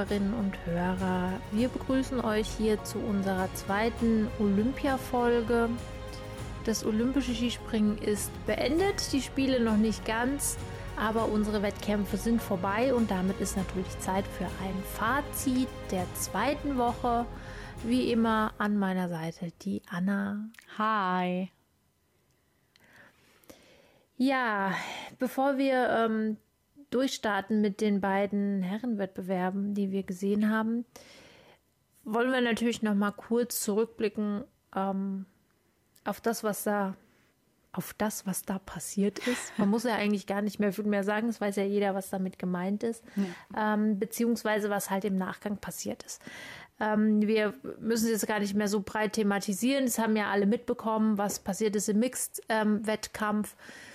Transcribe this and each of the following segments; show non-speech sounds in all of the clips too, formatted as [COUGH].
Hörerinnen und Hörer. Wir begrüßen euch hier zu unserer zweiten Olympia-Folge. Das olympische Skispringen ist beendet, die Spiele noch nicht ganz, aber unsere Wettkämpfe sind vorbei und damit ist natürlich Zeit für ein Fazit der zweiten Woche. Wie immer an meiner Seite die Anna. Hi. Ja, bevor wir ähm, durchstarten mit den beiden Herrenwettbewerben, die wir gesehen haben, wollen wir natürlich noch mal kurz zurückblicken ähm, auf das, was da auf das, was da passiert ist. Man muss ja eigentlich gar nicht mehr viel mehr sagen, es weiß ja jeder, was damit gemeint ist, ja. ähm, beziehungsweise was halt im Nachgang passiert ist. Ähm, wir müssen es jetzt gar nicht mehr so breit thematisieren. Es haben ja alle mitbekommen, was passiert ist im Mixed-Wettkampf. Ähm,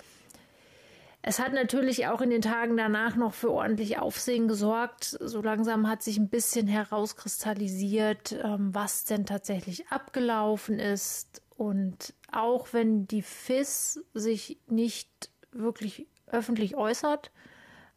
es hat natürlich auch in den Tagen danach noch für ordentlich Aufsehen gesorgt. So langsam hat sich ein bisschen herauskristallisiert, ähm, was denn tatsächlich abgelaufen ist. Und auch wenn die FIS sich nicht wirklich öffentlich äußert,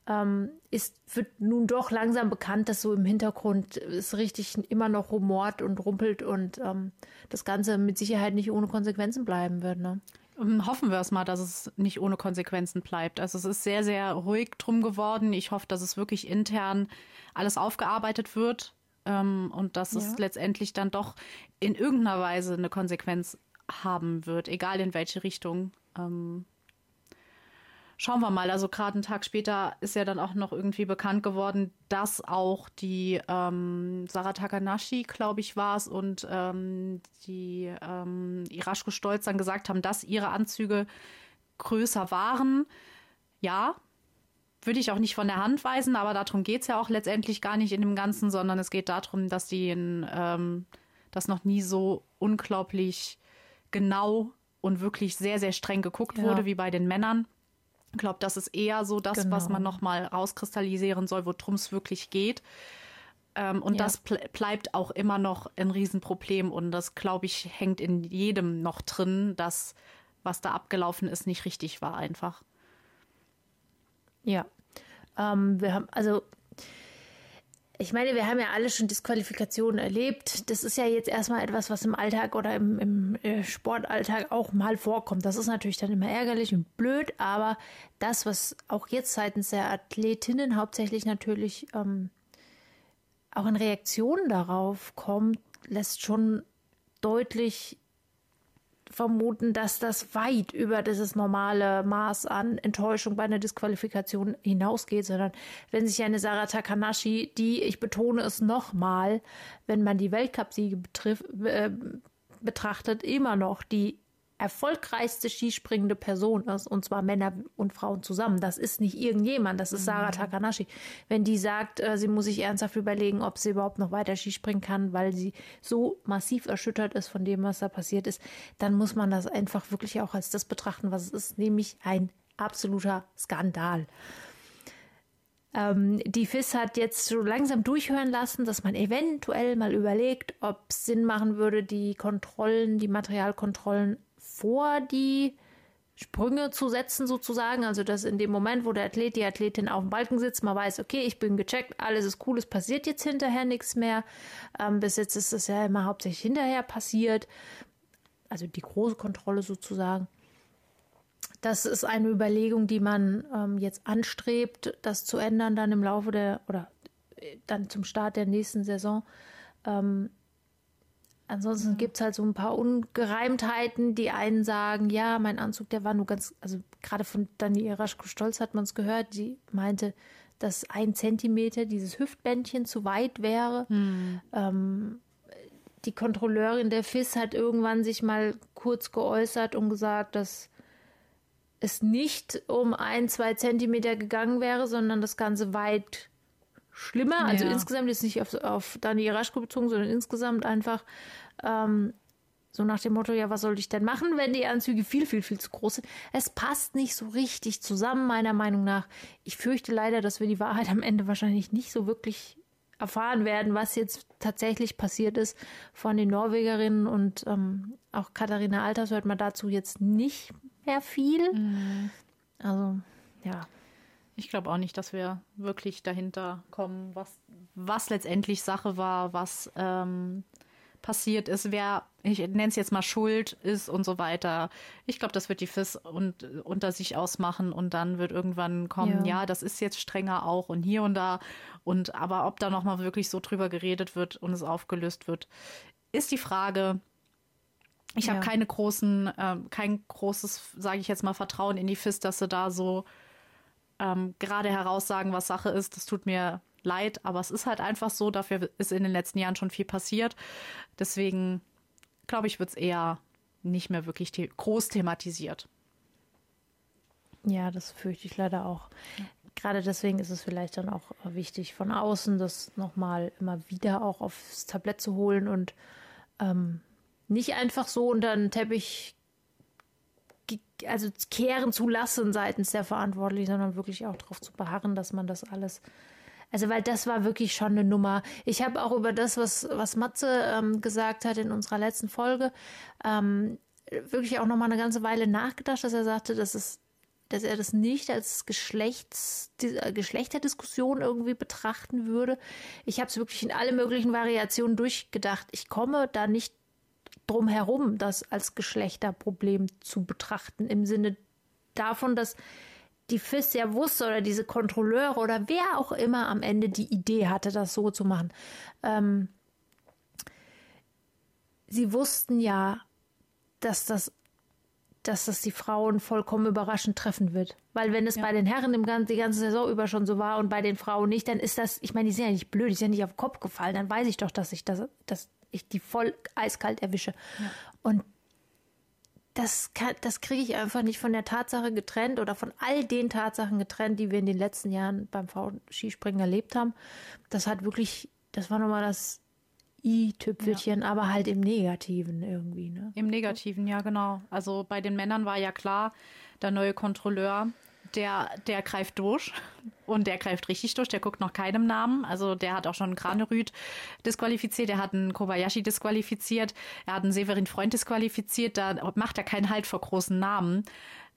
ähm, ist, wird nun doch langsam bekannt, dass so im Hintergrund es richtig immer noch rumort und rumpelt und ähm, das Ganze mit Sicherheit nicht ohne Konsequenzen bleiben wird. Ne? Ähm, hoffen wir es mal, dass es nicht ohne Konsequenzen bleibt. Also es ist sehr, sehr ruhig drum geworden. Ich hoffe, dass es wirklich intern alles aufgearbeitet wird ähm, und dass ja. es letztendlich dann doch in irgendeiner Weise eine Konsequenz haben wird, egal in welche Richtung. Ähm, schauen wir mal. Also gerade einen Tag später ist ja dann auch noch irgendwie bekannt geworden, dass auch die ähm, Sarah Takanashi, glaube ich, war es, und ähm, die ähm, Irashko Stolz dann gesagt haben, dass ihre Anzüge größer waren. Ja, würde ich auch nicht von der Hand weisen, aber darum geht es ja auch letztendlich gar nicht in dem Ganzen, sondern es geht darum, dass die ähm, das noch nie so unglaublich genau und wirklich sehr, sehr streng geguckt ja. wurde wie bei den Männern. Ich glaube, das ist eher so das, genau. was man nochmal rauskristallisieren soll, worum es wirklich geht. Ähm, und ja. das bleibt auch immer noch ein Riesenproblem. Und das, glaube ich, hängt in jedem noch drin, dass was da abgelaufen ist, nicht richtig war einfach. Ja. Ähm, wir haben, also ich meine, wir haben ja alle schon Disqualifikationen erlebt. Das ist ja jetzt erstmal etwas, was im Alltag oder im, im äh, Sportalltag auch mal vorkommt. Das ist natürlich dann immer ärgerlich und blöd, aber das, was auch jetzt seitens der Athletinnen hauptsächlich natürlich ähm, auch in Reaktionen darauf kommt, lässt schon deutlich vermuten, dass das weit über dieses normale Maß an Enttäuschung bei einer Disqualifikation hinausgeht, sondern wenn sich eine Sarah Takanashi, die, ich betone es nochmal, wenn man die Weltcupsiege äh, betrachtet, immer noch die erfolgreichste skispringende Person ist, und zwar Männer und Frauen zusammen. Das ist nicht irgendjemand, das ist Sarah mhm. Takanashi. Wenn die sagt, äh, sie muss sich ernsthaft überlegen, ob sie überhaupt noch weiter Skispringen kann, weil sie so massiv erschüttert ist von dem, was da passiert ist, dann muss man das einfach wirklich auch als das betrachten, was es ist, nämlich ein absoluter Skandal. Ähm, die FIS hat jetzt so langsam durchhören lassen, dass man eventuell mal überlegt, ob es Sinn machen würde, die Kontrollen, die Materialkontrollen vor die Sprünge zu setzen sozusagen, also dass in dem Moment, wo der Athlet, die Athletin auf dem Balken sitzt, man weiß, okay, ich bin gecheckt, alles ist cool, es passiert jetzt hinterher nichts mehr. Ähm, bis jetzt ist es ja immer hauptsächlich hinterher passiert, also die große Kontrolle sozusagen. Das ist eine Überlegung, die man ähm, jetzt anstrebt, das zu ändern dann im Laufe der oder äh, dann zum Start der nächsten Saison. Ähm, Ansonsten gibt es halt so ein paar Ungereimtheiten. Die einen sagen, ja, mein Anzug, der war nur ganz, also gerade von Dani Raschko-Stolz hat man es gehört, die meinte, dass ein Zentimeter dieses Hüftbändchen zu weit wäre. Hm. Ähm, die Kontrolleurin der FIS hat irgendwann sich mal kurz geäußert und gesagt, dass es nicht um ein, zwei Zentimeter gegangen wäre, sondern das Ganze weit schlimmer. Also ja. insgesamt ist nicht auf, auf Dani Raschko bezogen, sondern insgesamt einfach ähm, so nach dem Motto, ja, was soll ich denn machen, wenn die Anzüge viel, viel, viel zu groß sind? Es passt nicht so richtig zusammen, meiner Meinung nach. Ich fürchte leider, dass wir die Wahrheit am Ende wahrscheinlich nicht so wirklich erfahren werden, was jetzt tatsächlich passiert ist von den Norwegerinnen und ähm, auch Katharina Alters hört man dazu jetzt nicht mehr viel. Mhm. Also, ja. Ich glaube auch nicht, dass wir wirklich dahinter kommen, was, was letztendlich Sache war, was ähm, passiert ist, wer, ich nenne es jetzt mal Schuld ist und so weiter. Ich glaube, das wird die FIS und, unter sich ausmachen und dann wird irgendwann kommen, ja. ja. das ist jetzt strenger auch und hier und da. Und aber ob da nochmal wirklich so drüber geredet wird und es aufgelöst wird, ist die Frage. Ich ja. habe keine großen, äh, kein großes, sage ich jetzt mal, Vertrauen in die FIS, dass sie da so ähm, gerade heraussagen, was Sache ist. Das tut mir leid, aber es ist halt einfach so. Dafür ist in den letzten Jahren schon viel passiert. Deswegen glaube ich, wird es eher nicht mehr wirklich the groß thematisiert. Ja, das fürchte ich leider auch. Gerade deswegen ist es vielleicht dann auch wichtig, von außen das nochmal immer wieder auch aufs Tablett zu holen und ähm, nicht einfach so unter den Teppich also kehren zu lassen seitens der Verantwortlichen, sondern wirklich auch darauf zu beharren, dass man das alles also, weil das war wirklich schon eine Nummer. Ich habe auch über das, was, was Matze ähm, gesagt hat in unserer letzten Folge, ähm, wirklich auch noch mal eine ganze Weile nachgedacht, dass er sagte, dass es dass er das nicht als Geschlechts, äh, Geschlechterdiskussion irgendwie betrachten würde. Ich habe es wirklich in alle möglichen Variationen durchgedacht. Ich komme da nicht drum herum, das als Geschlechterproblem zu betrachten, im Sinne davon, dass die FIS ja wusste oder diese Kontrolleure oder wer auch immer am Ende die Idee hatte, das so zu machen. Ähm, sie wussten ja, dass das, dass das die Frauen vollkommen überraschend treffen wird. Weil wenn es ja. bei den Herren im ganzen, die ganze Saison über schon so war und bei den Frauen nicht, dann ist das, ich meine, die sind ja nicht blöd, die sind ja nicht auf den Kopf gefallen, dann weiß ich doch, dass ich das, dass ich die voll eiskalt erwische. Ja. Und das, das kriege ich einfach nicht von der Tatsache getrennt oder von all den Tatsachen getrennt, die wir in den letzten Jahren beim Skispringen erlebt haben. Das hat wirklich, das war nochmal das i-Tüpfelchen, ja. aber halt im Negativen irgendwie. Ne? Im Negativen, ja, genau. Also bei den Männern war ja klar, der neue Kontrolleur, der, der greift durch und der greift richtig durch. Der guckt noch keinem Namen. Also der hat auch schon Granerüth disqualifiziert, er hat einen Kobayashi disqualifiziert, er hat einen Severin Freund disqualifiziert. Da macht er keinen Halt vor großen Namen.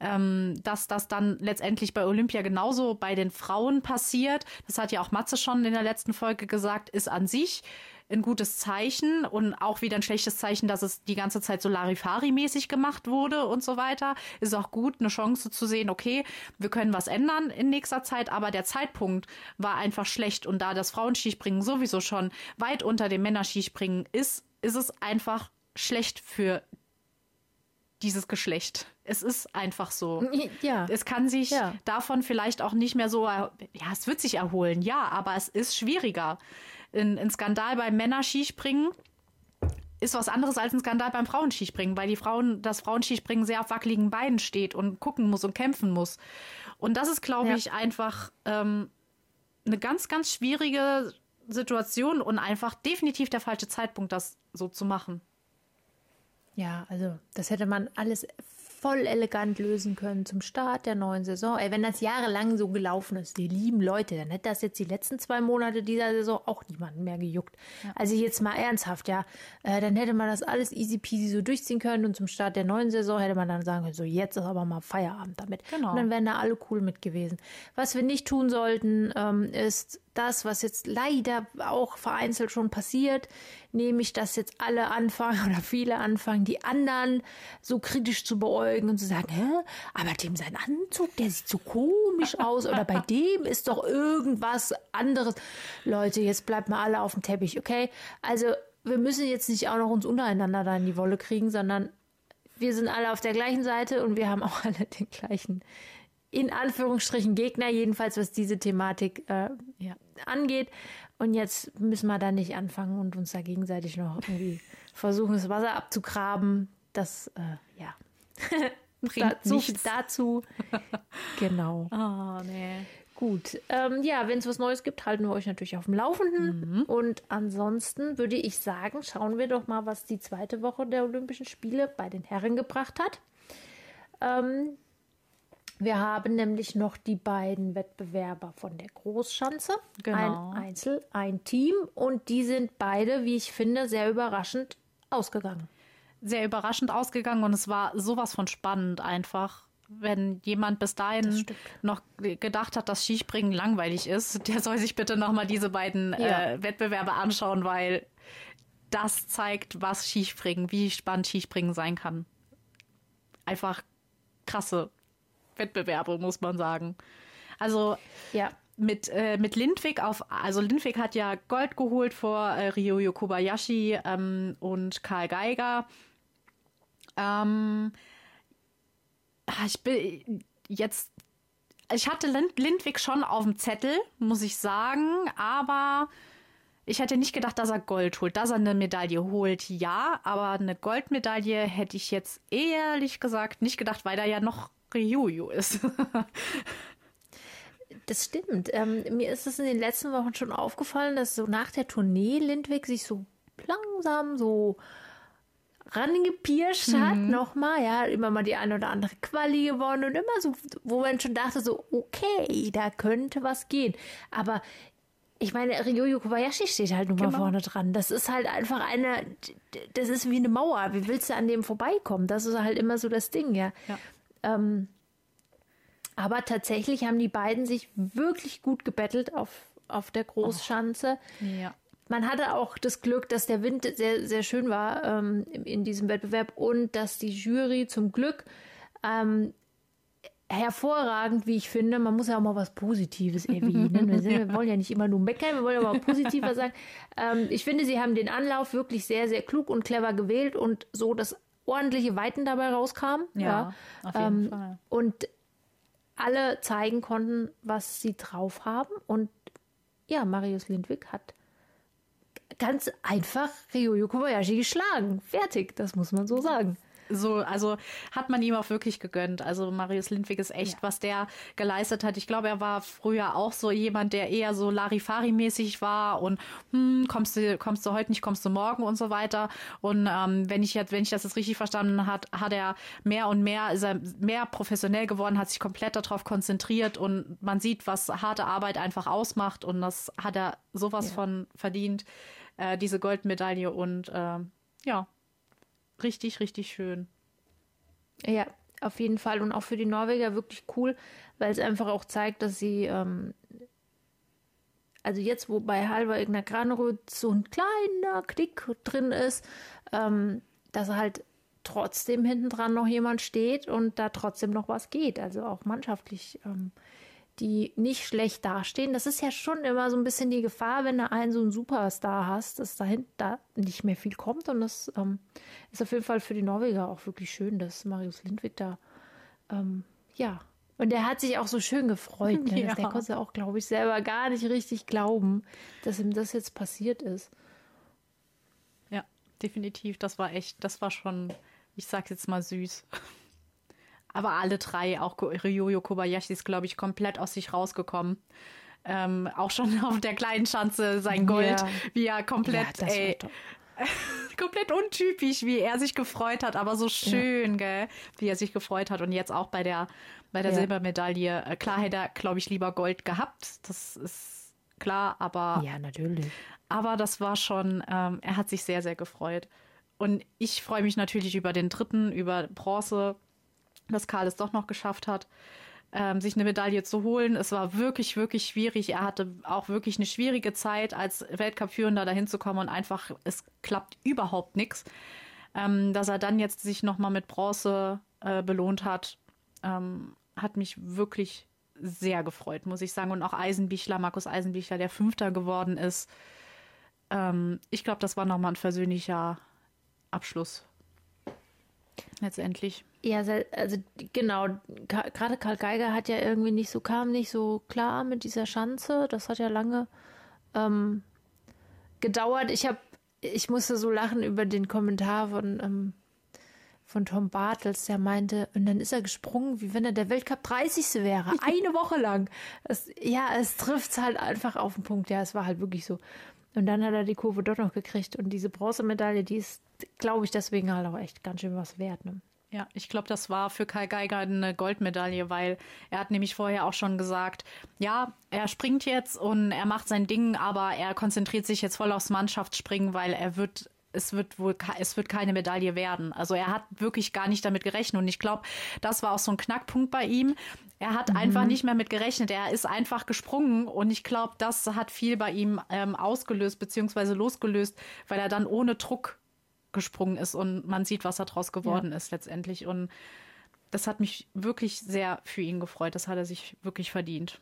Ähm, dass das dann letztendlich bei Olympia genauso bei den Frauen passiert, das hat ja auch Matze schon in der letzten Folge gesagt, ist an sich ein gutes Zeichen und auch wieder ein schlechtes Zeichen, dass es die ganze Zeit so Larifari-mäßig gemacht wurde und so weiter. Ist auch gut, eine Chance zu sehen, okay, wir können was ändern in nächster Zeit, aber der Zeitpunkt war einfach schlecht und da das Frauenskispringen sowieso schon weit unter dem Männerskispringen ist, ist es einfach schlecht für dieses Geschlecht. Es ist einfach so. Ja. Es kann sich ja. davon vielleicht auch nicht mehr so, ja, es wird sich erholen, ja, aber es ist schwieriger ein, ein Skandal beim Männerskispringen ist was anderes als ein Skandal beim Frauenskispringen, weil die Frauen, das Frauenskispringen sehr auf wackeligen Beinen steht und gucken muss und kämpfen muss. Und das ist, glaube ja. ich, einfach ähm, eine ganz, ganz schwierige Situation und einfach definitiv der falsche Zeitpunkt, das so zu machen. Ja, also das hätte man alles voll elegant lösen können zum Start der neuen Saison. Ey, wenn das jahrelang so gelaufen ist, die lieben Leute, dann hätte das jetzt die letzten zwei Monate dieser Saison auch niemanden mehr gejuckt. Ja. Also jetzt mal ernsthaft, ja, äh, dann hätte man das alles easy peasy so durchziehen können und zum Start der neuen Saison hätte man dann sagen können, so jetzt ist aber mal Feierabend damit. Genau. Und dann wären da alle cool mit gewesen. Was wir nicht tun sollten, ähm, ist das, was jetzt leider auch vereinzelt schon passiert, nämlich dass jetzt alle anfangen [LAUGHS] oder viele anfangen, die anderen so kritisch zu beäugen und zu sagen, hä, aber dem sein Anzug, der sieht so komisch aus oder bei [LAUGHS] dem ist doch irgendwas anderes. Leute, jetzt bleibt mal alle auf dem Teppich, okay? Also wir müssen jetzt nicht auch noch uns untereinander da in die Wolle kriegen, sondern wir sind alle auf der gleichen Seite und wir haben auch [LAUGHS] alle den gleichen in Anführungsstrichen Gegner, jedenfalls was diese Thematik äh, ja, angeht. Und jetzt müssen wir da nicht anfangen und uns da gegenseitig noch irgendwie [LAUGHS] versuchen, das Wasser abzugraben. Das, äh, ja. [LAUGHS] Bringt dazu, nichts. dazu. [LAUGHS] genau. Oh, nee. Gut. Ähm, ja, wenn es was Neues gibt, halten wir euch natürlich auf dem Laufenden. Mhm. Und ansonsten würde ich sagen, schauen wir doch mal, was die zweite Woche der Olympischen Spiele bei den Herren gebracht hat. Ähm, wir haben nämlich noch die beiden Wettbewerber von der Großschanze. Genau. Ein Einzel, ein Team. Und die sind beide, wie ich finde, sehr überraschend ausgegangen. Sehr überraschend ausgegangen und es war sowas von spannend einfach. wenn jemand bis dahin noch gedacht hat, dass Skispringen langweilig ist, der soll sich bitte nochmal diese beiden ja. äh, Wettbewerbe anschauen, weil das zeigt, was Skispringen, wie spannend Skispringen sein kann. Einfach krasse Wettbewerbe, muss man sagen. Also ja. mit, äh, mit Lindwig auf, also Lindwig hat ja Gold geholt vor äh, Ryoyo Kobayashi ähm, und Karl Geiger. Ähm, ah, ich bin jetzt, ich hatte Lind Lindwig schon auf dem Zettel, muss ich sagen, aber ich hätte nicht gedacht, dass er Gold holt. Dass er eine Medaille holt, ja, aber eine Goldmedaille hätte ich jetzt ehrlich gesagt nicht gedacht, weil er ja noch Ryuyu ist. das stimmt. Ähm, mir ist es in den letzten Wochen schon aufgefallen, dass so nach der Tournee Lindwig sich so langsam so rangepirscht mhm. hat, nochmal, ja, immer mal die eine oder andere Quali gewonnen und immer so, wo man schon dachte, so, okay, da könnte was gehen. Aber ich meine, Ryoyo Kobayashi steht halt nun mal genau. vorne dran. Das ist halt einfach eine, das ist wie eine Mauer. Wie willst du an dem vorbeikommen? Das ist halt immer so das Ding, ja. ja. Ähm, aber tatsächlich haben die beiden sich wirklich gut gebettelt auf, auf der Großschanze. Oh. Ja. Man hatte auch das Glück, dass der Wind sehr, sehr schön war ähm, in diesem Wettbewerb und dass die Jury zum Glück ähm, hervorragend, wie ich finde. Man muss ja auch mal was Positives erwähnen. Wir, [LAUGHS] sind, wir wollen ja nicht immer nur meckern, wir wollen aber positiver sagen. Ähm, ich finde, sie haben den Anlauf wirklich sehr, sehr klug und clever gewählt und so, dass ordentliche Weiten dabei rauskamen. Ja, ja. auf jeden ähm, Fall. Und alle zeigen konnten, was sie drauf haben. Und ja, Marius Lindwig hat ganz einfach Ryoyo Kobayashi geschlagen. Fertig, das muss man so sagen so, also hat man ihm auch wirklich gegönnt. Also Marius Lindwig ist echt, ja. was der geleistet hat. Ich glaube, er war früher auch so jemand, der eher so Larifari-mäßig war und hm, kommst du, kommst du heute nicht, kommst du morgen und so weiter. Und ähm, wenn ich jetzt, wenn ich das jetzt richtig verstanden hat, hat er mehr und mehr, ist er mehr professionell geworden, hat sich komplett darauf konzentriert und man sieht, was harte Arbeit einfach ausmacht und das hat er sowas ja. von verdient, äh, diese Goldmedaille und äh, ja, richtig, richtig schön. Ja, auf jeden Fall. Und auch für die Norweger wirklich cool, weil es einfach auch zeigt, dass sie, ähm, also jetzt, wo bei Halber Ignar Graneröd so ein kleiner Knick drin ist, ähm, dass halt trotzdem hinten dran noch jemand steht und da trotzdem noch was geht. Also auch mannschaftlich ähm, die nicht schlecht dastehen. Das ist ja schon immer so ein bisschen die Gefahr, wenn du einen so einen Superstar hast, dass dahinter nicht mehr viel kommt. Und das ähm, ist auf jeden Fall für die Norweger auch wirklich schön, dass Marius Lindwig da, ähm, ja. Und der hat sich auch so schön gefreut. Ne? [LAUGHS] Ja. Der konnte auch, glaube ich, selber gar nicht richtig glauben, dass ihm das jetzt passiert ist. Ja, definitiv. Das war echt, das war schon, ich sag's jetzt mal süß. [LAUGHS] Aber alle drei, auch Ryoyo Kobayashi ist, glaube ich, komplett aus sich rausgekommen. Ähm, auch schon [LAUGHS] auf der kleinen Schanze sein Gold, ja. wie er komplett, ja, ey, [LAUGHS] komplett untypisch, wie er sich gefreut hat, aber so schön, ja. gell, wie er sich gefreut hat. Und jetzt auch bei der, bei der Silbermedaille. Äh, klar hätte er, glaube ich, lieber Gold gehabt. Das ist klar, aber. Ja, natürlich. Aber das war schon, ähm, er hat sich sehr, sehr gefreut. Und ich freue mich natürlich über den dritten, über Bronze dass Karl es doch noch geschafft hat, ähm, sich eine Medaille zu holen. Es war wirklich, wirklich schwierig. Er hatte auch wirklich eine schwierige Zeit, als Weltcup-Führender dahin zu kommen und einfach, es klappt überhaupt nichts. Ähm, dass er dann jetzt sich nochmal mit Bronze äh, belohnt hat, ähm, hat mich wirklich sehr gefreut, muss ich sagen. Und auch Eisenbichler, Markus Eisenbichler, der Fünfter geworden ist. Ähm, ich glaube, das war nochmal ein versöhnlicher Abschluss. Letztendlich. Ja, also genau, gerade Karl Geiger hat ja irgendwie nicht so, kam nicht so klar mit dieser Schanze. Das hat ja lange ähm, gedauert. Ich habe, ich musste so lachen über den Kommentar von, ähm, von Tom Bartels, der meinte, und dann ist er gesprungen, wie wenn er der Weltcup 30. wäre, [LAUGHS] eine Woche lang. Das, ja, es trifft halt einfach auf den Punkt. Ja, es war halt wirklich so. Und dann hat er die Kurve doch noch gekriegt. Und diese Bronzemedaille, die ist, glaube ich, deswegen halt auch echt ganz schön was wert. Ne? Ja, ich glaube, das war für Kai Geiger eine Goldmedaille, weil er hat nämlich vorher auch schon gesagt, ja, er springt jetzt und er macht sein Ding, aber er konzentriert sich jetzt voll aufs Mannschaftsspringen, weil er wird es wird wohl, es wird keine Medaille werden. Also er hat wirklich gar nicht damit gerechnet. Und ich glaube, das war auch so ein Knackpunkt bei ihm. Er hat mhm. einfach nicht mehr mit gerechnet. Er ist einfach gesprungen. Und ich glaube, das hat viel bei ihm ähm, ausgelöst, beziehungsweise losgelöst, weil er dann ohne Druck gesprungen ist und man sieht, was daraus geworden ja. ist letztendlich. Und das hat mich wirklich sehr für ihn gefreut. Das hat er sich wirklich verdient.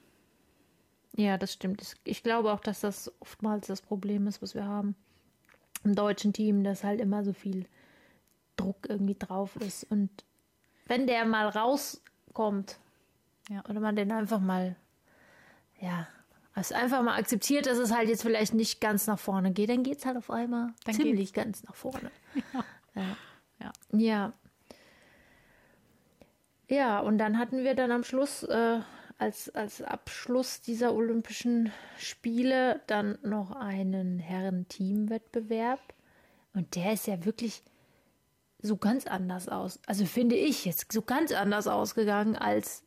Ja, das stimmt. Ich glaube auch, dass das oftmals das Problem ist, was wir haben im deutschen Team, dass halt immer so viel Druck irgendwie drauf ist. Und wenn der mal rauskommt, ja. oder man den einfach mal, ja, also einfach mal akzeptiert, dass es halt jetzt vielleicht nicht ganz nach vorne geht, dann geht es halt auf einmal dann ziemlich ganz nach vorne. Ja. Ja. ja. ja. Ja, und dann hatten wir dann am Schluss äh, als, als Abschluss dieser Olympischen Spiele dann noch einen Herren-Team-Wettbewerb. Und der ist ja wirklich so ganz anders aus. Also finde ich jetzt so ganz anders ausgegangen als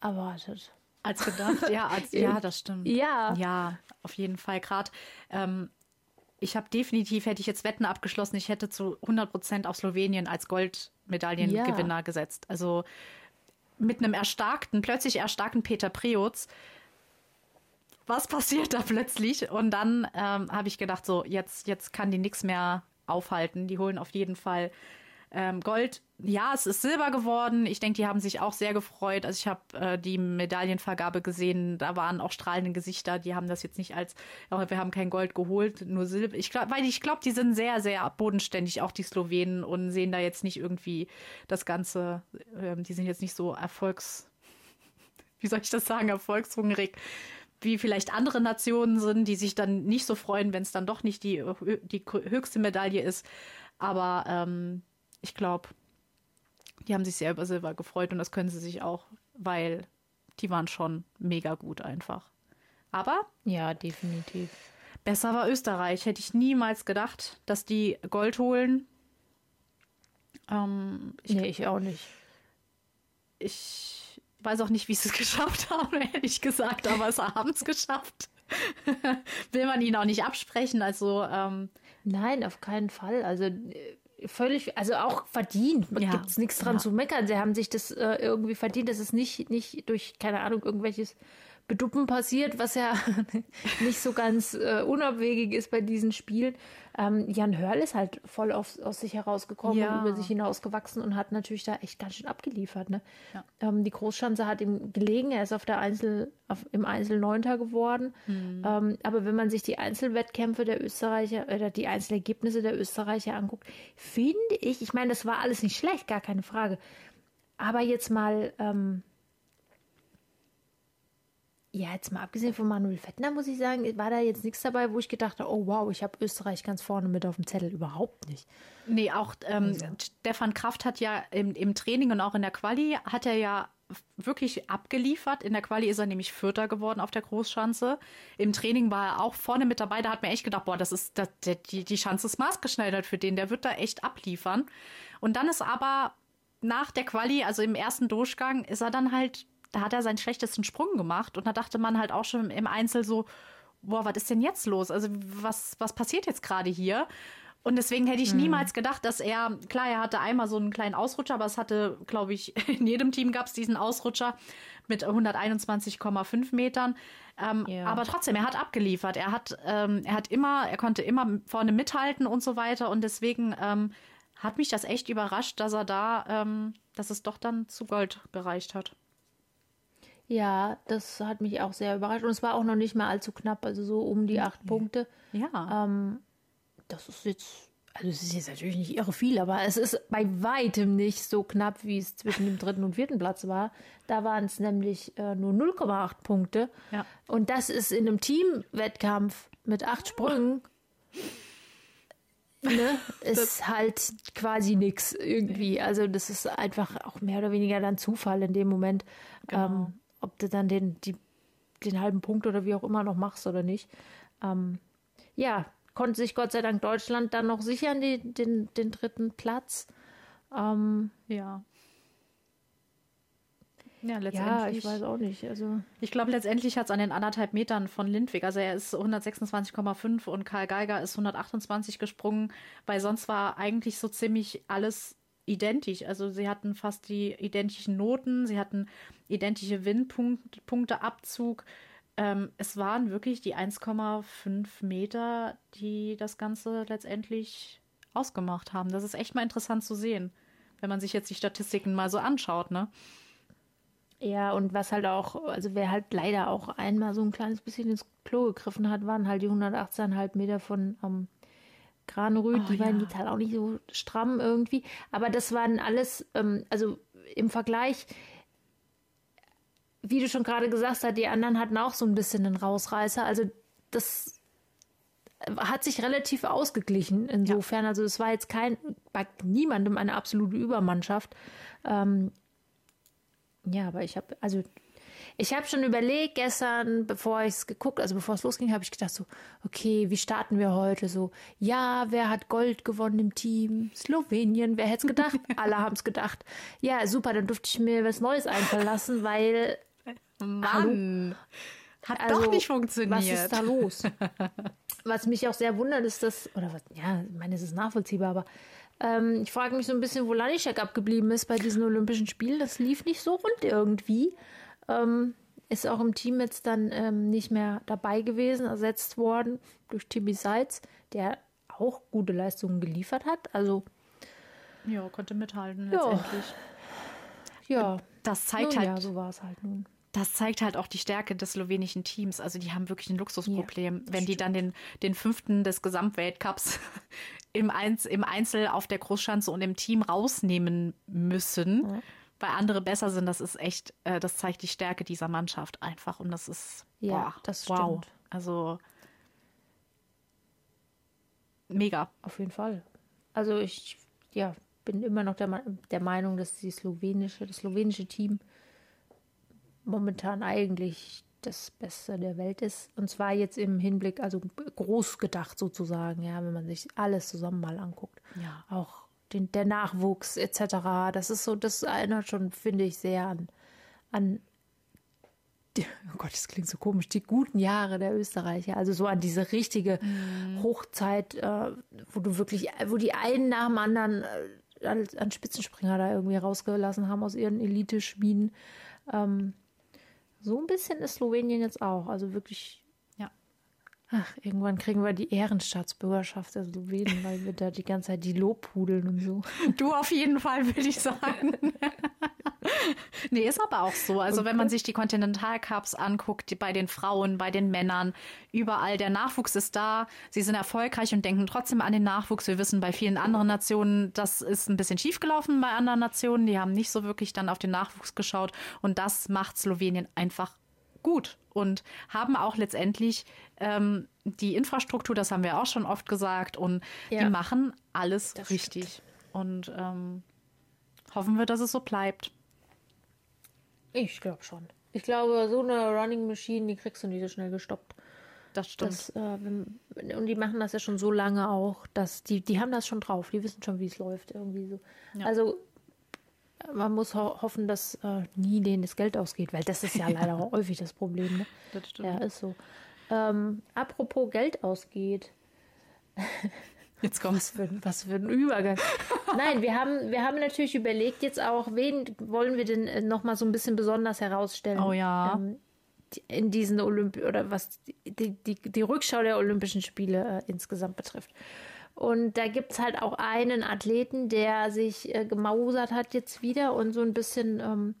erwartet. Als gedacht, ja, als, [LAUGHS] ja, das stimmt. Ja. Ja, auf jeden Fall. Gerade, ähm, ich habe definitiv, hätte ich jetzt Wetten abgeschlossen, ich hätte zu 100 Prozent auf Slowenien als Goldmedaillengewinner ja. gesetzt. Also mit einem erstarkten, plötzlich erstarkten Peter Preutz. Was passiert da plötzlich? Und dann ähm, habe ich gedacht, so, jetzt, jetzt kann die nichts mehr aufhalten. Die holen auf jeden Fall ähm, Gold, ja, es ist Silber geworden. Ich denke, die haben sich auch sehr gefreut. Also ich habe äh, die Medaillenvergabe gesehen. Da waren auch strahlende Gesichter. Die haben das jetzt nicht als, oh, wir haben kein Gold geholt, nur Silber. Ich glaube, weil ich glaube, die sind sehr, sehr bodenständig, auch die Slowenen und sehen da jetzt nicht irgendwie das Ganze. Äh, die sind jetzt nicht so erfolgs, [LAUGHS] wie soll ich das sagen, erfolgshungrig wie vielleicht andere Nationen sind, die sich dann nicht so freuen, wenn es dann doch nicht die, die höchste Medaille ist. Aber ähm, ich glaube, die haben sich sehr über Silber gefreut und das können sie sich auch, weil die waren schon mega gut einfach. Aber ja, definitiv. Besser war Österreich. Hätte ich niemals gedacht, dass die Gold holen. Ähm, ich, nee, ich auch nicht. Ich weiß auch nicht, wie sie es [LAUGHS] geschafft haben, ehrlich gesagt, aber es haben es geschafft. [LAUGHS] Will man ihnen auch nicht absprechen. Also ähm, nein, auf keinen Fall. Also äh, völlig, also auch verdient. Ja. Gibt es nichts dran ja. zu meckern. Sie haben sich das äh, irgendwie verdient. Das ist nicht, nicht durch, keine Ahnung, irgendwelches Beduppen passiert, was ja [LAUGHS] nicht so ganz äh, unabwegig ist bei diesen Spielen. Ähm, Jan Hörl ist halt voll auf, aus sich herausgekommen ja. und über sich hinausgewachsen und hat natürlich da echt ganz schön abgeliefert. Ne? Ja. Ähm, die Großschanze hat ihm gelegen, er ist auf der Einzel, auf, im Einzel Neunter geworden. Mhm. Ähm, aber wenn man sich die Einzelwettkämpfe der Österreicher oder die Einzelergebnisse der Österreicher anguckt, finde ich, ich meine, das war alles nicht schlecht, gar keine Frage. Aber jetzt mal ähm, ja, jetzt mal abgesehen von Manuel Fettner, muss ich sagen, war da jetzt nichts dabei, wo ich gedacht habe, oh wow, ich habe Österreich ganz vorne mit auf dem Zettel. Überhaupt nicht. Nee, auch ähm, also. Stefan Kraft hat ja im, im Training und auch in der Quali hat er ja wirklich abgeliefert. In der Quali ist er nämlich Vierter geworden auf der Großschanze. Im Training war er auch vorne mit dabei. Da hat man echt gedacht, boah, das ist das, die, die Chance ist maßgeschneidert für den. Der wird da echt abliefern. Und dann ist aber nach der Quali, also im ersten Durchgang, ist er dann halt da hat er seinen schlechtesten Sprung gemacht und da dachte man halt auch schon im Einzel so, boah, was ist denn jetzt los? Also was, was passiert jetzt gerade hier? Und deswegen hätte ich hm. niemals gedacht, dass er, klar, er hatte einmal so einen kleinen Ausrutscher, aber es hatte, glaube ich, [LAUGHS] in jedem Team gab es diesen Ausrutscher mit 121,5 Metern. Ähm, ja. Aber trotzdem, er hat abgeliefert. Er hat, ähm, er hat immer, er konnte immer vorne mithalten und so weiter. Und deswegen ähm, hat mich das echt überrascht, dass er da, ähm, dass es doch dann zu Gold gereicht hat. Ja, das hat mich auch sehr überrascht. Und es war auch noch nicht mal allzu knapp, also so um die acht Punkte. Ja. Ähm, das ist jetzt, also es ist jetzt natürlich nicht irre viel, aber es ist bei weitem nicht so knapp, wie es zwischen dem dritten und vierten Platz war. Da waren es nämlich äh, nur 0,8 Punkte. Ja. Und das ist in einem Teamwettkampf mit acht Sprüngen. Ne, [LAUGHS] ist halt quasi nichts irgendwie. Also das ist einfach auch mehr oder weniger dann Zufall in dem Moment. Genau. Ähm, ob du dann den, die, den halben Punkt oder wie auch immer noch machst oder nicht. Ähm, ja, konnte sich Gott sei Dank Deutschland dann noch sichern, die, den, den dritten Platz. Ähm, ja. Ja, letztendlich. Ja, ich weiß auch nicht. Also ich glaube, letztendlich hat es an den anderthalb Metern von Lindwig, also er ist 126,5 und Karl Geiger ist 128 gesprungen, weil sonst war eigentlich so ziemlich alles identisch. Also sie hatten fast die identischen Noten, sie hatten identische Windpunkteabzug. Ähm, es waren wirklich die 1,5 Meter, die das Ganze letztendlich ausgemacht haben. Das ist echt mal interessant zu sehen, wenn man sich jetzt die Statistiken mal so anschaut, ne? Ja, und was halt auch, also wer halt leider auch einmal so ein kleines bisschen ins Klo gegriffen hat, waren halt die 118,5 Meter von ähm, Granröd. Oh, die waren jetzt halt auch nicht so stramm irgendwie. Aber das waren alles, ähm, also im Vergleich, wie du schon gerade gesagt hast, die anderen hatten auch so ein bisschen einen Rausreißer. Also das hat sich relativ ausgeglichen insofern. Ja. Also es war jetzt kein, bei niemandem eine absolute Übermannschaft. Ähm, ja, aber ich habe, also ich habe schon überlegt gestern, bevor ich es geguckt, also bevor es losging, habe ich gedacht so, okay, wie starten wir heute? So, ja, wer hat Gold gewonnen im Team? Slowenien, wer hätte es gedacht? [LAUGHS] Alle haben es gedacht. Ja, super, dann durfte ich mir was Neues einfallen lassen, weil Mann, hat also, doch nicht funktioniert. Was ist da los? [LAUGHS] was mich auch sehr wundert, ist das, oder was, ja, ich meine, es ist nachvollziehbar, aber ähm, ich frage mich so ein bisschen, wo Lanischek abgeblieben ist bei diesen Olympischen Spielen. Das lief nicht so rund irgendwie. Ähm, ist auch im Team jetzt dann ähm, nicht mehr dabei gewesen, ersetzt worden durch Timmy Seitz, der auch gute Leistungen geliefert hat. Also ja, konnte mithalten letztendlich. Ja, das zeigt nun, halt. Ja, so war es halt nun. Das zeigt halt auch die Stärke des slowenischen Teams. Also die haben wirklich ein Luxusproblem, ja, wenn die dann den, den fünften des Gesamtweltcups [LAUGHS] im, Einz, im Einzel auf der Großschanze und im Team rausnehmen müssen. Ja weil andere besser sind, das ist echt, äh, das zeigt die Stärke dieser Mannschaft einfach. Und das ist, ja, boah, das stimmt. wow. Also mega. Auf jeden Fall. Also ich, ja, bin immer noch der, der Meinung, dass die slowenische, das slowenische Team momentan eigentlich das Beste der Welt ist. Und zwar jetzt im Hinblick, also groß gedacht sozusagen, ja, wenn man sich alles zusammen mal anguckt. Ja. Auch den, der Nachwuchs etc. Das ist so, das erinnert schon, finde ich, sehr an, an die, oh Gott, das klingt so komisch, die guten Jahre der Österreicher. Also so an diese richtige mm. Hochzeit, äh, wo du wirklich, wo die einen nach dem anderen äh, an Spitzenspringer da irgendwie rausgelassen haben aus ihren Elite-Schmieden. Ähm, so ein bisschen ist Slowenien jetzt auch. Also wirklich Ach, irgendwann kriegen wir die Ehrenstaatsbürgerschaft der Slowenen, weil wir da die ganze Zeit die Lobhudeln und so. Du auf jeden Fall, würde ich sagen. [LAUGHS] nee, ist aber auch so. Also wenn man sich die Kontinentalcups anguckt, bei den Frauen, bei den Männern, überall, der Nachwuchs ist da. Sie sind erfolgreich und denken trotzdem an den Nachwuchs. Wir wissen bei vielen anderen Nationen, das ist ein bisschen schiefgelaufen bei anderen Nationen. Die haben nicht so wirklich dann auf den Nachwuchs geschaut. Und das macht Slowenien einfach gut und haben auch letztendlich ähm, die Infrastruktur, das haben wir auch schon oft gesagt, und ja. die machen alles das richtig. Stimmt. Und ähm, hoffen wir, dass es so bleibt. Ich glaube schon. Ich glaube, so eine Running Machine, die kriegst du nicht so schnell gestoppt. Das stimmt. Das, äh, und die machen das ja schon so lange auch, dass die, die haben das schon drauf. Die wissen schon, wie es läuft. Irgendwie so. Ja. Also man muss ho hoffen, dass äh, nie denen das Geld ausgeht, weil das ist ja [LAUGHS] leider häufig das Problem. Ne? Das stimmt. Ja, ist so. Ähm, apropos Geld ausgeht. [LAUGHS] Jetzt kommt was für, was für ein Übergang. [LAUGHS] Nein, wir haben, wir haben natürlich überlegt, jetzt auch, wen wollen wir denn äh, nochmal so ein bisschen besonders herausstellen? Oh ja. Ähm, in diesen Olymp oder was die, die, die Rückschau der Olympischen Spiele äh, insgesamt betrifft. Und da gibt es halt auch einen Athleten, der sich äh, gemausert hat jetzt wieder und so ein bisschen ähm,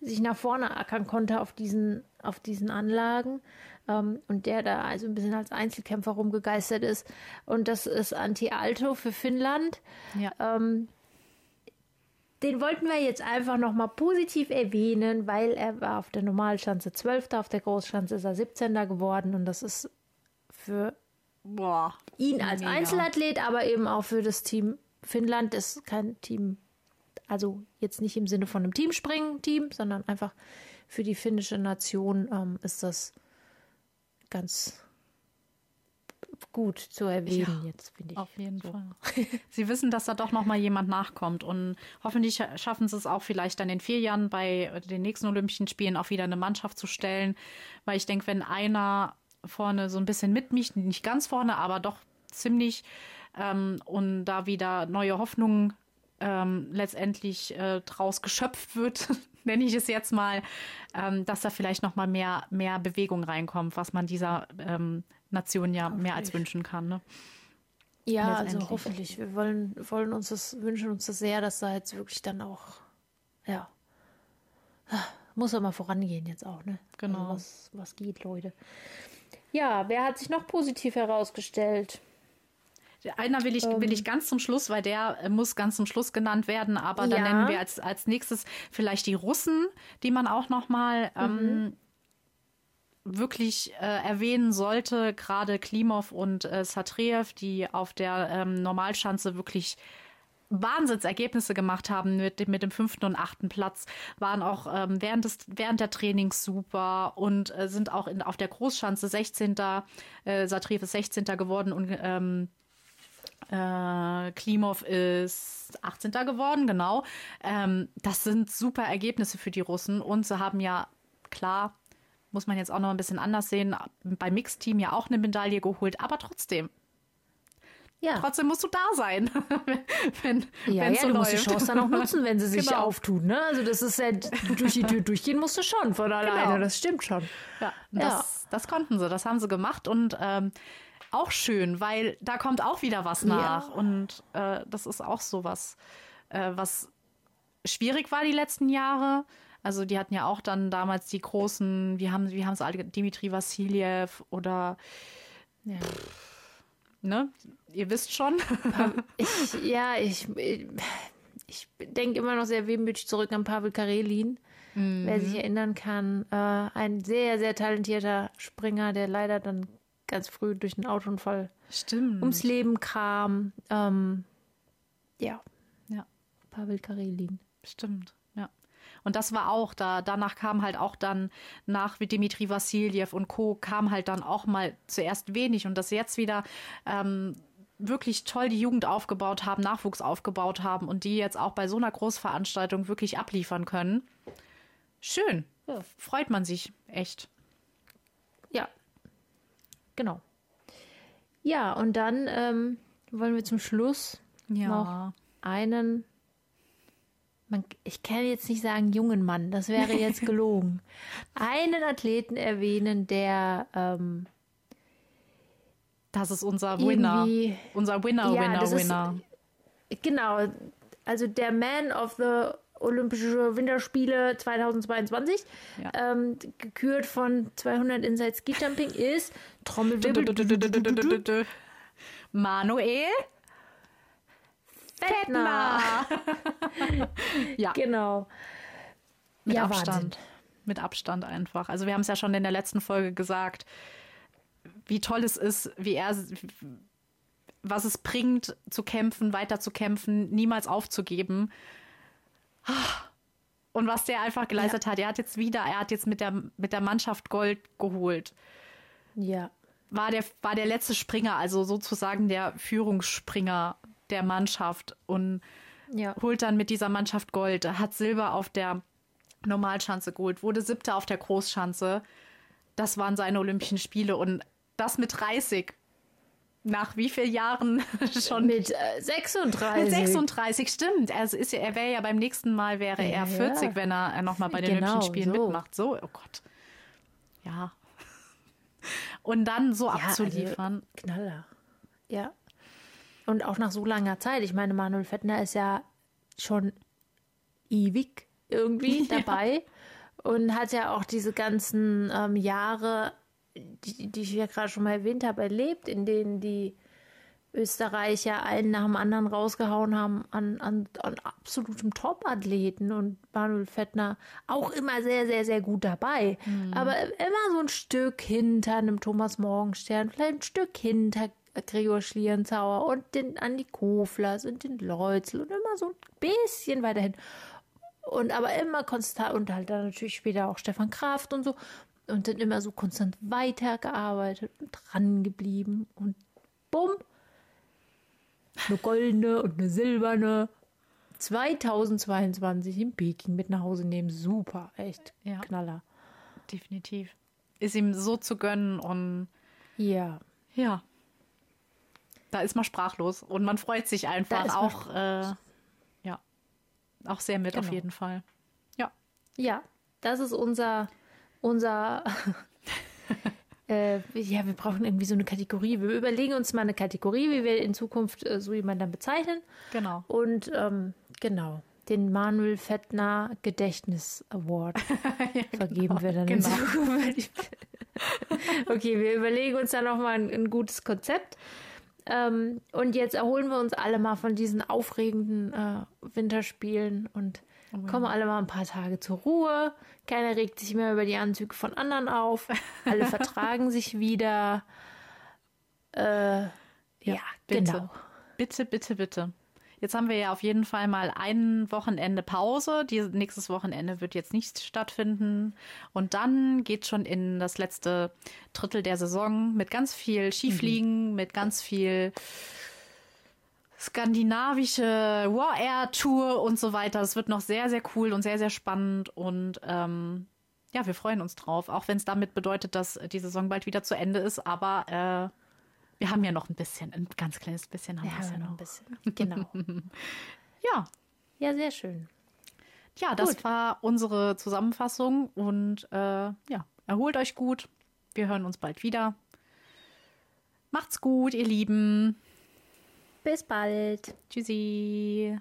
sich nach vorne ackern konnte auf diesen, auf diesen Anlagen. Ähm, und der da also ein bisschen als Einzelkämpfer rumgegeistert ist. Und das ist Anti-Alto für Finnland. Ja. Ähm, den wollten wir jetzt einfach nochmal positiv erwähnen, weil er war auf der Normalschanze 12. Auf der Großschanze ist er 17. geworden. Und das ist für Boah, ihn als mega. Einzelathlet, aber eben auch für das Team Finnland ist kein Team, also jetzt nicht im Sinne von einem Teamspringen-Team, sondern einfach für die finnische Nation ähm, ist das ganz gut zu erwähnen ja, jetzt, finde ich. Auf jeden so. Fall. [LAUGHS] Sie wissen, dass da doch noch mal jemand nachkommt und hoffentlich schaffen sie es auch vielleicht dann in vier Jahren bei den nächsten Olympischen Spielen auch wieder eine Mannschaft zu stellen, weil ich denke, wenn einer vorne so ein bisschen mitmischt, nicht ganz vorne, aber doch ziemlich ähm, und da wieder neue Hoffnungen ähm, letztendlich äh, draus geschöpft wird, [LAUGHS] nenne ich es jetzt mal, ähm, dass da vielleicht noch mal mehr, mehr Bewegung reinkommt, was man dieser ähm, Nation ja mehr als wünschen kann. Ne? Ja, also hoffentlich. Wir wollen, wollen uns das, wünschen uns das sehr, dass da jetzt wirklich dann auch, ja, muss ja mal vorangehen jetzt auch, ne? Genau. Also was, was geht, Leute. Ja, wer hat sich noch positiv herausgestellt? Einer will ich, will ähm. ich ganz zum Schluss, weil der äh, muss ganz zum Schluss genannt werden, aber dann ja. nennen wir als, als nächstes vielleicht die Russen, die man auch noch mal ähm, mhm. ähm, wirklich äh, erwähnen sollte, gerade Klimov und äh, Satreev, die auf der ähm, Normalschanze wirklich Wahnsinnsergebnisse gemacht haben mit, mit dem fünften und achten Platz, waren auch ähm, während, des, während der Trainings super und äh, sind auch in, auf der Großschanze 16. Äh, Satriev ist 16. geworden und ähm, äh, Klimov ist 18. geworden, genau. Ähm, das sind super Ergebnisse für die Russen und sie haben ja klar muss man jetzt auch noch ein bisschen anders sehen, beim Mixteam ja auch eine Medaille geholt, aber trotzdem. Ja. Trotzdem musst du da sein, [LAUGHS] wenn ja, ja, so du läuft. musst die Chance dann auch nutzen, wenn sie [LAUGHS] sich genau. auftut. Ne? Also das ist ja, durch die Tür [LAUGHS] durchgehen musst du schon von alleine, genau. das stimmt schon. Ja, das, ja. das konnten sie, das haben sie gemacht und ähm, auch schön, weil da kommt auch wieder was nach ja. und äh, das ist auch so was, äh, was schwierig war die letzten Jahre, also die hatten ja auch dann damals die großen, wie haben, wie haben es alle, Dimitri Vassiljev oder ja. ne? Ihr wisst schon. [LAUGHS] Ich, ja, ich, ich denke immer noch sehr wehmütig zurück an Pavel Karelin. Mhm. Wer sich erinnern kann, äh, ein sehr, sehr talentierter Springer, der leider dann ganz früh durch einen Autounfall Stimmt. ums Leben kam. Ähm, ja. Ja. Pavel Karelin. Stimmt. Und das war auch da. Danach kam halt auch dann nach wie Dimitri Vassiljev und Co. kam halt dann auch mal zuerst wenig und das jetzt wieder ähm, wirklich toll die Jugend aufgebaut haben, Nachwuchs aufgebaut haben und die jetzt auch bei so einer Großveranstaltung wirklich abliefern können. Schön. Ja. Freut man sich echt. Ja. Genau. Ja, und dann ähm, wollen wir zum Schluss ja. noch einen man, ich kann jetzt nicht sagen jungen Mann, das wäre jetzt gelogen. [LAUGHS] einen Athleten erwähnen, der ähm, das ist unser Winner. Unser Winner, ja, Winner, Winner. Ist, genau. Also der Man of the Olympische Winterspiele 2022, ja. ähm, gekürt von 200 Inside Ski Jumping, ist Trommelwirbel. Manuel Fettner. [LAUGHS] ja. Genau. Mit ja, Abstand. Wahnsinn. Mit Abstand einfach. Also wir haben es ja schon in der letzten Folge gesagt, wie toll es ist, wie er, was es bringt, zu kämpfen, weiter zu kämpfen, niemals aufzugeben. Und was der einfach geleistet ja. hat. Er hat jetzt wieder, er hat jetzt mit der, mit der Mannschaft Gold geholt. Ja. War der, war der letzte Springer, also sozusagen der Führungsspringer der Mannschaft und ja. holt dann mit dieser Mannschaft Gold, hat Silber auf der Normalschanze geholt, wurde Siebter auf der Großschanze. Das waren seine Olympischen Spiele und das mit 30. Nach wie vielen Jahren [LAUGHS] schon? Mit äh, 36. Mit 36, stimmt. Also ist, er wäre ja beim nächsten Mal wäre ja, er 40, ja. wenn er äh, nochmal bei den genau, Spielen so. mitmacht. So, oh Gott. Ja. [LAUGHS] Und dann so ja, also abzuliefern. Also Knaller. Ja. Und auch nach so langer Zeit. Ich meine, Manuel Fettner ist ja schon ewig irgendwie [LAUGHS] dabei ja. und hat ja auch diese ganzen ähm, Jahre, die, die, ich ja gerade schon mal erwähnt habe, erlebt, in denen die Österreicher einen nach dem anderen rausgehauen haben an, an, an absolutem Top-Athleten und Manuel Fettner auch immer sehr, sehr, sehr gut dabei. Mhm. Aber immer so ein Stück hinter einem Thomas Morgenstern, vielleicht ein Stück hinter Gregor Schlierenzauer und den Andi Koflers und den Leutzel und immer so ein bisschen weiterhin. Und aber immer konstant und halt dann natürlich später auch Stefan Kraft und so und dann immer so konstant weitergearbeitet und dran geblieben und bumm, eine goldene und eine silberne 2022 in Peking mit nach Hause nehmen. Super, echt Ja. Knaller. Definitiv. Ist ihm so zu gönnen und Ja. ja. Da ist man sprachlos und man freut sich einfach auch, äh, ja, auch sehr mit auf Genau. jeden Fall. Ja. Ja, das ist unser, unser, [LAUGHS] äh, ja, wir brauchen irgendwie so eine Kategorie. Wir überlegen uns mal eine Kategorie, wie wir in Zukunft äh, so jemanden dann bezeichnen. Genau. Und ähm, genau, den Manuel Fettner Gedächtnis Award [LAUGHS] vergeben wir dann in genau. Zukunft. [LAUGHS] okay, wir überlegen uns da nochmal ein, ein gutes Konzept. Ähm, und jetzt erholen wir uns alle mal von diesen aufregenden äh, Winterspielen und kommen alle mal ein paar Tage zur Ruhe. Keiner regt sich mehr über die Anzüge von anderen auf. Alle [LAUGHS] vertragen sich wieder. Äh, ja, bitte. genau. Bitte, bitte, bitte. Jetzt haben wir ja auf jeden Fall mal ein Wochenende Pause. Die, nächstes Wochenende wird jetzt nicht stattfinden. Und dann geht schon in das letzte Drittel der Saison mit ganz viel Skifliegen, mit ganz viel skandinavische War Air Tour und so weiter. Es wird noch sehr, sehr cool und sehr, sehr spannend. Und ähm, ja, wir freuen uns drauf. Auch wenn es damit bedeutet, dass die Saison bald wieder zu Ende ist. Aber äh, wir haben ja noch ein bisschen, ein ganz kleines bisschen haben Ja, wir es ja noch noch. ein bisschen. [LAUGHS] Genau. [LAUGHS] Ja, Ja, sehr schön. ja, das Gut. war unsere Zusammenfassung und äh, ja, erholt euch gut. Wir hören uns bald wieder. Macht's gut, ihr Lieben. Bis bald. Tschüssi.